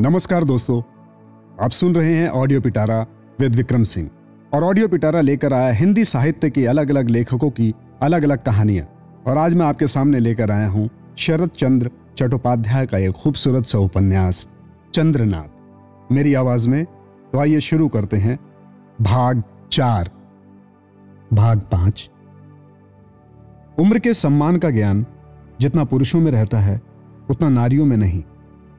नमस्कार दोस्तों, आप सुन रहे हैं ऑडियो पिटारा विद विक्रम सिंह और ऑडियो पिटारा लेकर आया हिंदी साहित्य के अलग अलग लेखकों की अलग अलग कहानियाँ। और आज मैं आपके सामने लेकर आया हूँ शरद चंद्र चट्टोपाध्याय का एक खूबसूरत सा उपन्यास, चंद्रनाथ। मेरी आवाज़ में तो आइए शुरू करते हैं। भाग चार। भाग पाँच। उम्र के सम्मान का ज्ञान जितना पुरुषों में रहता है, उतना नारियों में नहीं।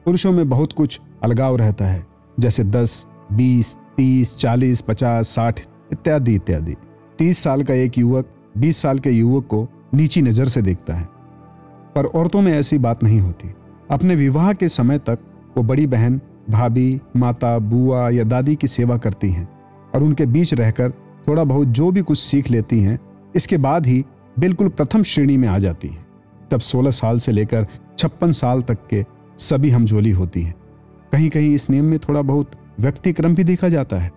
पुरुषों में बहुत कुछ अलगाव रहता है, जैसे दस, बीस, तीस, चालीस, पचास, साठ इत्यादि इत्यादि। तीस साल का एक युवक, बीस साल के युवक को नीची नज़र से देखता है। पर औरतों में ऐसी बात नहीं होती। अपने विवाह के समय तक वो बड़ी बहन, भाभी, माता, बुआ या दादी की सेवा करती हैं और उनके बीच रहकर थोड़ा बहुत जो भी कुछ सीख लेती हैं, इसके बाद ही बिल्कुल प्रथम श्रेणी में आ जाती हैं। तब 16 साल से लेकर छप्पन साल तक के सभी हमजोली होती हैं। कहीं कहीं इस नियम में थोड़ा बहुत व्यक्तिक्रम भी देखा जाता है,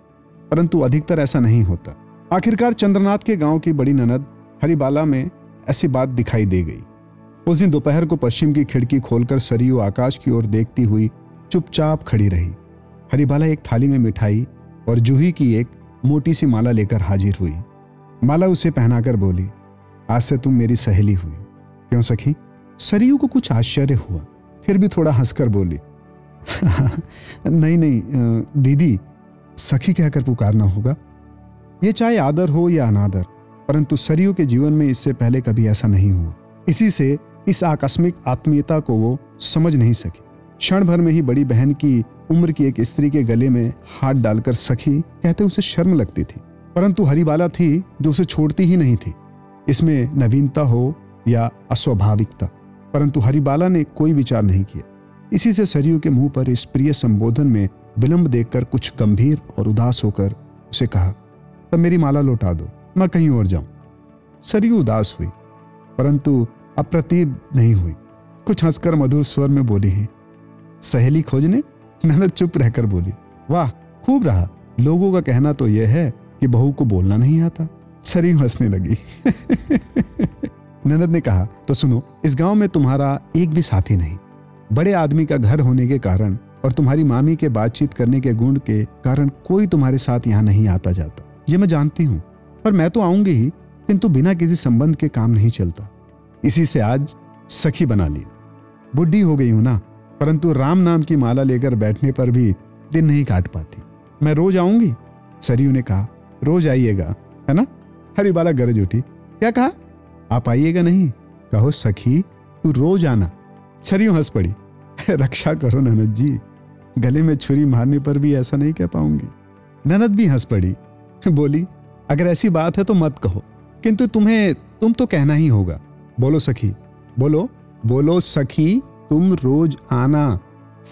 परंतु अधिकतर ऐसा नहीं होता। आखिरकार चंद्रनाथ के गाँव की बड़ी ननद हरिबाला में ऐसी बात दिखाई दे गई। उस दिन दोपहर को पश्चिम की खिड़की खोलकर सरयू आकाश की ओर देखती हुई चुपचाप खड़ी रही। हरिबाला एक थाली में मिठाई और जूही की एक मोटी सी माला लेकर हाजिर हुई। माला उसे पहनाकर बोली, आज से तुम मेरी सहेली हुई। क्यों सखी? सरयू को कुछ आश्चर्य हुआ। फिर भी थोड़ा हंसकर बोली, नहीं नहीं दीदी, सखी कहकर पुकारना होगा। ये चाहे आदर हो या अनादर, परंतु सरयू के जीवन में इससे पहले कभी ऐसा नहीं हुआ। इसी से इस आकस्मिक आत्मीयता को वो समझ नहीं सकी। क्षण भर में ही बड़ी बहन की उम्र की एक स्त्री के गले में हाथ डालकर सखी कहते उसे शर्म लगती थी, परंतु हरिबाला थी जो उसे छोड़ती ही नहीं थी। इसमें नवीनता हो या अस्वाभाविकता परंतु हरिबाला ने कोई विचार नहीं किया। इसी से सरयू के मुँह पर इस प्रिय संबोधन में विलंब देखकर कुछ गंभीर और उदास होकर उसे कहा, तब मेरी माला लौटा दो, मैं कहीं और जाऊँ। सरयू उदास हुई, परंतु अप्रतिभ नहीं हुई। कुछ हंसकर मधुर स्वर में बोली है सहेली खोजने? ननद चुप रहकर बोली, वाह, खूब रहा। लोगों का कहना तो यह है कि बहू को बोलना नहीं आता। सरयू हंसने लगी। ननद ने कहा तो सुनो, इस गाँव में तुम्हारा एक भी साथी नहीं। बड़े आदमी का घर होने के कारण और तुम्हारी मामी के बातचीत करने के गुण के कारण कोई तुम्हारे साथ यहाँ नहीं आता जाता। ये मैं जानती हूँ, पर मैं तो आऊँगी ही, किंतु बिना किसी संबंध के काम नहीं चलता। इसी से आज सखी बना लिया बुढ़ी हो गई हूँ ना, परंतु राम नाम की माला लेकर बैठने पर भी दिन नहीं काट पाती। मैं रोज आऊँगी? सरयू ने कहा, रोज आइएगा, है ना? हरी बाला गरज उठी, क्या कहा? आप आइएगा नहीं? कहो, सखी, तू रोज आना। सरयू हंस पड़ी। रक्षा करो, ननद जी। गले में छुरी मारने पर भी ऐसा नहीं कह पाऊँगी। ननद भी हंस पड़ी। बोली, अगर ऐसी बात है तो मत कहो। किंतु तुम्हें, तुम तो कहना ही होगा। बोलो, सखी। बोलो बोलो, सखी, तुम रोज आना।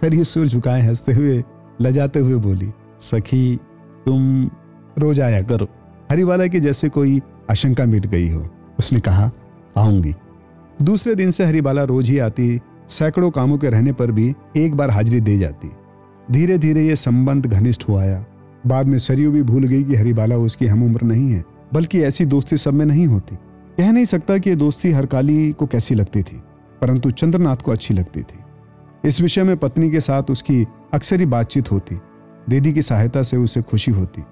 सरयू सुर झुकाए हँसते हुए, लजाते हुए बोली, सखी, तुम रोज आया करो। हरिवाला के जैसे कोई आशंका मिट गई हो। उसने कहा, आऊँगी। दूसरे दिन से हरिबाला रोज ही आती, सैकड़ों कामों के रहने पर भी एक बार हाजिरी दे जाती। धीरे धीरे ये संबंध घनिष्ठ हो आया। बाद में सरयू भी भूल गई कि हरिबाला उसकी हम उम्र नहीं है, बल्कि ऐसी दोस्ती सब में नहीं होती। कह नहीं सकता कि ये दोस्ती हरकाली को कैसी लगती थी, परंतु चंद्रनाथ को अच्छी लगती थी। इस विषय में पत्नी के साथ उसकी अक्सर ही बातचीत होती, दीदी की सहायता से उसे खुशी होती।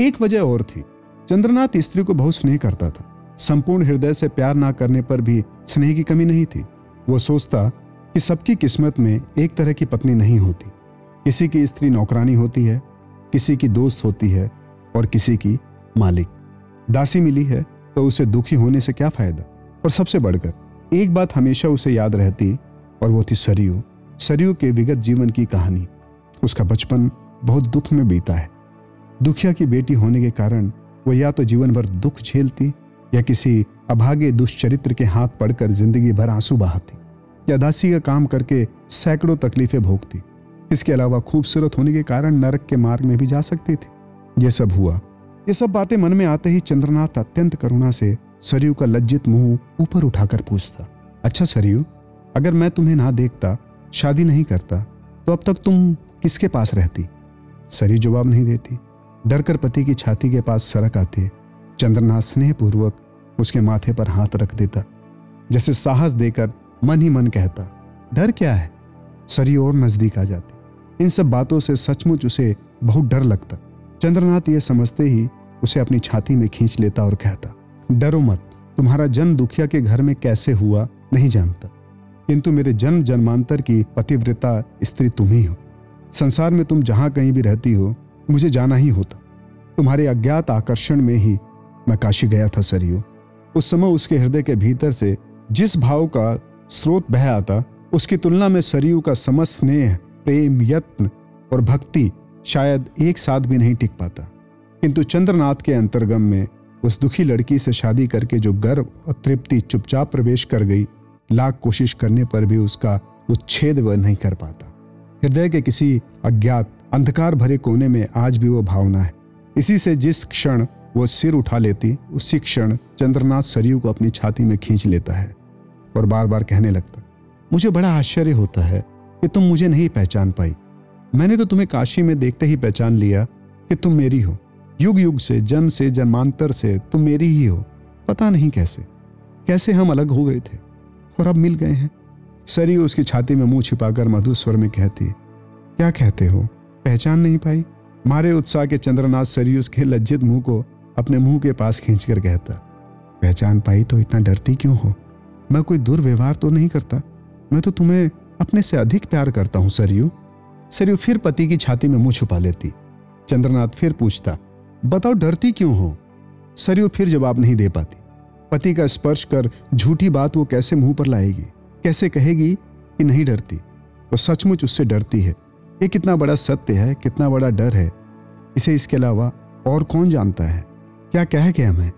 एक वजह और थी, चंद्रनाथ स्त्री को बहुत स्नेह करता था। संपूर्ण हृदय से प्यार ना करने पर भी स्नेह की कमी नहीं थी। वो सोचता कि सबकी किस्मत में एक तरह की पत्नी नहीं होती। किसी की स्त्री नौकरानी होती है, किसी की दोस्त होती है और किसी की मालिक। दासी मिली है तो उसे दुखी होने से क्या फ़ायदा? और सबसे बढ़कर, एक बात हमेशा उसे याद रहती और वो थी सरयू। सरयू के विगत जीवन की कहानी। उसका बचपन बहुत दुख में बीता है। दुखिया की बेटी होने के कारण वह या तो जीवन भर दुख झेलती या किसी अभागे दुष्चरित्र के हाथ पड़कर ज़िंदगी भर आँसू बहाती, या दासी का काम करके सैकड़ों तकलीफें भोगती। इसके अलावा खूबसूरत होने के कारण नरक के मार्ग में भी जा सकती थी। यह सब हुआ। ये सब बातें मन में आते ही चंद्रनाथ अत्यंत करुणा से सरयू का लज्जित मुँह ऊपर उठाकर पूछता अच्छा सरयू, अगर मैं तुम्हें ना देखता, शादी नहीं करता तो अब तक तुम किसके पास रहती? सरयू जवाब नहीं देती। डरकर पति की छाती के पास सरक आती। चंद्रनाथ स्नेहपूर्वक उसके माथे पर हाथ रख देता, जैसे साहस देकर मन ही मन कहता, डर क्या है? सरी और नज़दीक आ जाती। इन सब बातों से सचमुच उसे बहुत डर लगता। चंद्रनाथ ये समझते ही उसे अपनी छाती में खींच लेता और कहता, डरो मत, तुम्हारा जन्म दुखिया के घर में कैसे हुआ नहीं जानता। किंतु मेरे जन्म जन्मांतर की पतिव्रता स्त्री तुम ही हो। संसार में तुम जहाँ कहीं भी रहती हो, मुझे जाना ही होता। तुम्हारे अज्ञात आकर्षण में ही मैं काशी गया था, सरयू। उस समय उसके हृदय के भीतर से जिस भाव का स्रोत बह आता उसकी तुलना में सरयू का समस्त स्नेह प्रेम, यत्न और भक्ति शायद एक साथ भी नहीं टिक पाता। किंतु चंद्रनाथ के अंतर्गम में उस दुखी लड़की से शादी करके जो गर्व और तृप्ति चुपचाप प्रवेश कर गई, लाख कोशिश करने पर भी उसका उच्छेद वह नहीं कर पाता। हृदय के किसी अज्ञात, अंधकार भरे कोने में आज भी वो भावना है। इसी से जिस क्षण वो सिर उठा लेती, उसी क्षण चंद्रनाथ सरयू को अपनी छाती में खींच लेता है और बार बार कहने लगता, मुझे बड़ा आश्चर्य होता है कि तुम मुझे नहीं पहचान पाई। मैंने तो तुम्हें काशी में देखते ही पहचान लिया कि तुम मेरी हो। युग युग से, जन्म से, जन्मांतर से तुम मेरी ही हो। पता नहीं कैसे कैसे हम अलग हो गए थे और अब मिल गए हैं। सरी उसकी छाती में मुँह छिपाकर मधु स्वर में कहती, क्या कहते हो? पहचान नहीं पाई? मारे उत्साह के चंद्रनाथ सरी उसके लज्जित मुँह को अपने मुँह के पास खींचकर कहता, पहचान पाई तो इतना डरती क्यों हो? मैं कोई दुर्व्यवहार तो नहीं करता। मैं तो तुम्हें अपने से अधिक प्यार करता हूँ, सरयू। सरयू फिर पति की छाती में मुँह छुपा लेती। चंद्रनाथ फिर पूछता, बताओ, डरती क्यों हो? सरयू फिर जवाब नहीं दे पाती। पति का स्पर्श कर झूठी बात वो कैसे मुँह पर लाएगी? कैसे कहेगी कि नहीं डरती? वो सचमुच उससे डरती है। ये कितना बड़ा सत्य है, कितना बड़ा डर है। इसे इसके अलावा और कौन जानता है? क्या कह के हमें?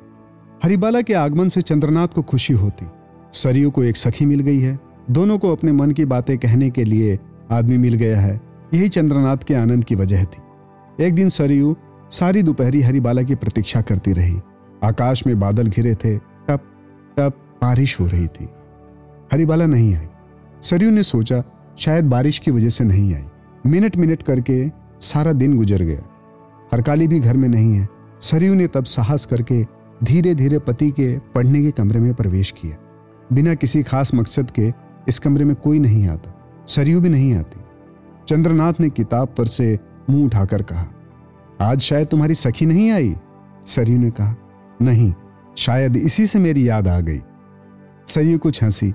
हरिबाला के आगमन से चंद्रनाथ को खुशी होती। सरयू को एक सखी मिल गई है। दोनों को अपने मन की बातें कहने के लिए आदमी मिल गया है। यही चंद्रनाथ के आनंद की वजह थी। एक दिन सरयू सारी दोपहरी हरिबाला की प्रतीक्षा करती रही। आकाश में बादल घिरे थे। तब तब बारिश हो रही थी। हरिबाला नहीं आई। सरयू ने सोचा, शायद बारिश की वजह से नहीं आई। मिनट मिनट करके सारा दिन गुजर गया। हरकाली भी घर में नहीं है। सरयू ने तब साहस करके धीरे धीरे पति के पढ़ने के कमरे में प्रवेश किया। बिना किसी खास मकसद के इस कमरे में कोई नहीं आता, सरयू भी नहीं आती। चंद्रनाथ ने किताब पर से मुँह उठाकर कहा, आज शायद तुम्हारी सखी नहीं आई? सरयू ने कहा, नहीं, शायद इसी से मेरी याद आ गई। सरयू कुछ हँसी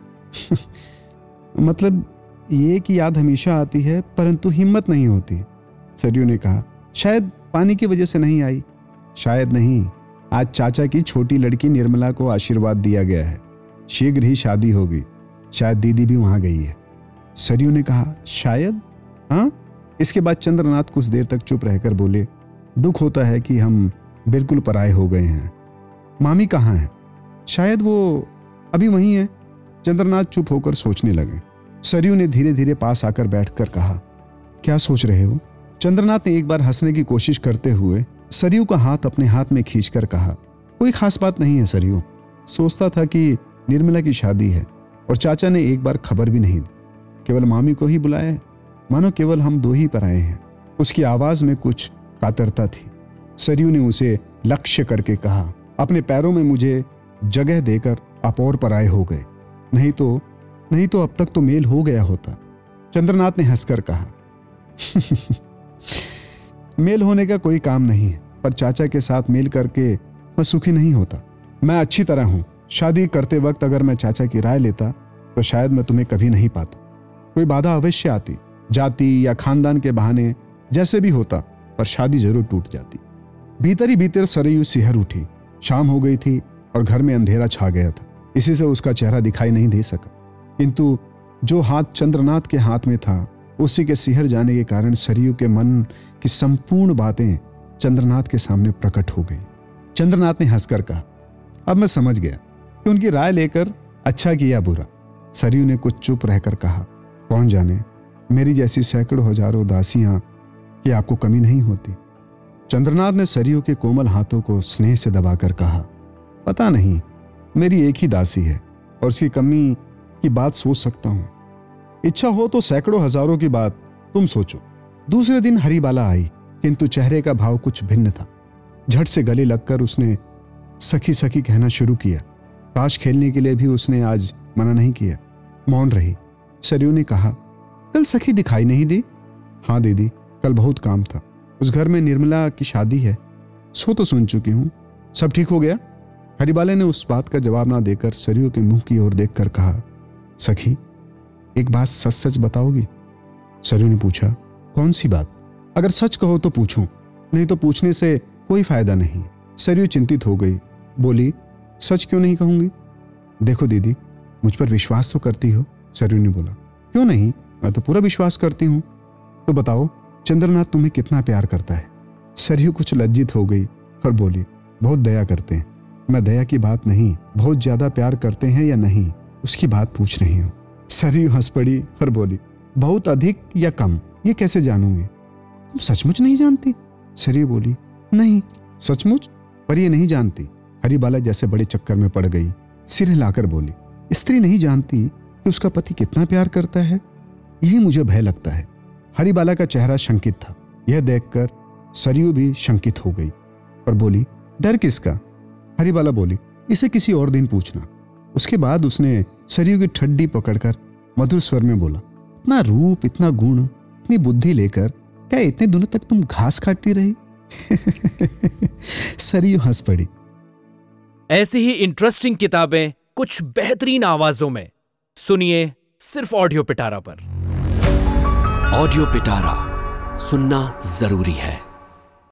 मतलब ये कि याद हमेशा आती है, परंतु हिम्मत नहीं होती। सरयू ने कहा, शायद पानी की वजह से नहीं आई। शायद नहीं, आज चाचा की छोटी लड़की निर्मला को आशीर्वाद दिया गया है। शीघ्र ही शादी होगी, शायद दीदी भी वहाँ गई है। सरयू ने कहा, शायद? हाँ? इसके बाद चंद्रनाथ कुछ देर तक चुप रहकर बोले, दुख होता है कि हम बिल्कुल पराए हो गए हैं। मामी कहाँ हैं? शायद वो अभी वहीं है। चंद्रनाथ चुप होकर सोचने लगे। सरयू ने धीरे धीरे पास आकर बैठकर कहा, क्या सोच रहे हो? चंद्रनाथ ने एक बार हंसने की कोशिश करते हुए सरयू का हाथ अपने हाथ में खींचकर कहा, कोई खास बात नहीं है, सरयू। सोचता था कि निर्मला की शादी है और चाचा ने एक बार खबर भी नहीं दी। केवल मामी को ही बुलाया है। मानो केवल हम दो ही पर आए हैं। उसकी आवाज़ में कुछ कातरता थी। सरयू ने उसे लक्ष्य करके कहा, अपने पैरों में मुझे जगह देकर आप और पर आए हो गए। नहीं तो नहीं तो अब तक तो मेल हो गया होता। चंद्रनाथ ने हंसकर कहा मेल होने का कोई काम नहीं है, पर चाचा के साथ मेल करके मैं सुखी नहीं होता। मैं अच्छी तरह हूँ। शादी करते वक्त अगर मैं चाचा की राय लेता तो शायद मैं तुम्हें कभी नहीं पाता। कोई बाधा अवश्य आती। जाति या खानदान के बहाने जैसे भी होता, पर शादी ज़रूर टूट जाती। भीतर ही भीतर सरयू सिहर उठी। शाम हो गई थी और घर में अंधेरा छा गया था। इसी से उसका चेहरा दिखाई नहीं दे सका। किंतु जो हाथ चंद्रनाथ के हाथ में था उसी के सिहर जाने के कारण सरयू के मन की संपूर्ण बातें चंद्रनाथ के सामने प्रकट हो गई। चंद्रनाथ ने हंसकर कहा, अब मैं समझ गया कि उनकी राय लेकर अच्छा किया बुरा। सरयू ने कुछ चुप रहकर कहा, कौन जाने? मेरी जैसी सैकड़ों हज़ारों दासियाँ कि आपको कमी नहीं होती? चंद्रनाथ ने सरयू के कोमल हाथों को स्नेह से दबाकर कहा, पता नहीं, मेरी एक ही दासी है और उसकी कमी की बात सोच सकता हूँ। इच्छा हो तो सैकड़ों हज़ारों की बात तुम सोचो। दूसरे दिन हरिबाला आई, किंतु चेहरे का भाव कुछ भिन्न था। झट से गले लगकर उसने सखी सखी कहना शुरू किया। ताश खेलने के लिए भी उसने आज मना नहीं किया। मौन रही। सरयू ने कहा, कल सखी दिखाई नहीं दी? हाँ दीदी, कल बहुत काम था। उस घर में निर्मला की शादी है। सो तो सुन चुकी हूँ। सब ठीक हो गया? हरिबाले ने उस बात का जवाब ना देकर सरयू के मुँह की ओर देखकर कहा, सखी एक बात सच सच बताओगी? सरयू ने पूछा, कौन सी बात? अगर सच कहो तो पूछूँ, नहीं तो पूछने से कोई फ़ायदा नहीं। सरयू चिंतित हो गई, बोली, सच क्यों नहीं कहूँगी? देखो दीदी, मुझ पर विश्वास तो करती हो, सरयू ने बोला। क्यों नहीं? मैं तो पूरा विश्वास करती हूँ। तो बताओ, चंद्रनाथ तुम्हें कितना प्यार करता है? सरयू कुछ लज्जित हो गई और बोली, बहुत दया करते हैं। मैं दया की बात नहीं, बहुत ज़्यादा प्यार करते हैं या नहीं, उसकी बात पूछ रही हूँ। सरयू हंस पड़ी और बोली, बहुत अधिक या कम? ये कैसे जानूँगी? तुम सचमुच नहीं जानती? सरयू बोली, नहीं, सचमुच? पर ये नहीं जानती। हरिबाला जैसे बड़े चक्कर में पड़ गई। सिर हिलाकर बोली, स्त्री नहीं जानती कि उसका पति कितना प्यार करता है? यही मुझे भय लगता है। हरिबाला का चेहरा शंकित था। यह देखकर सरयू भी शंकित हो गई। और बोली, डर किसका? हरिबाला बोली, इसे किसी और दिन पूछना। उसके बाद उसने सरयू की ठड्डी पकड़कर मधुर स्वर में बोला इतना रूप इतना गुण इतनी बुद्धि लेकर क्या इतने दिनों तक तुम घास काटती रही? सरयू हंस पड़ी। ऐसी ही इंटरेस्टिंग किताबें कुछ बेहतरीन आवाजों में। सुनिए सिर्फ़ ऑडियो पिटारा पर। ऑडियो पिटारा सुनना ज़रूरी है।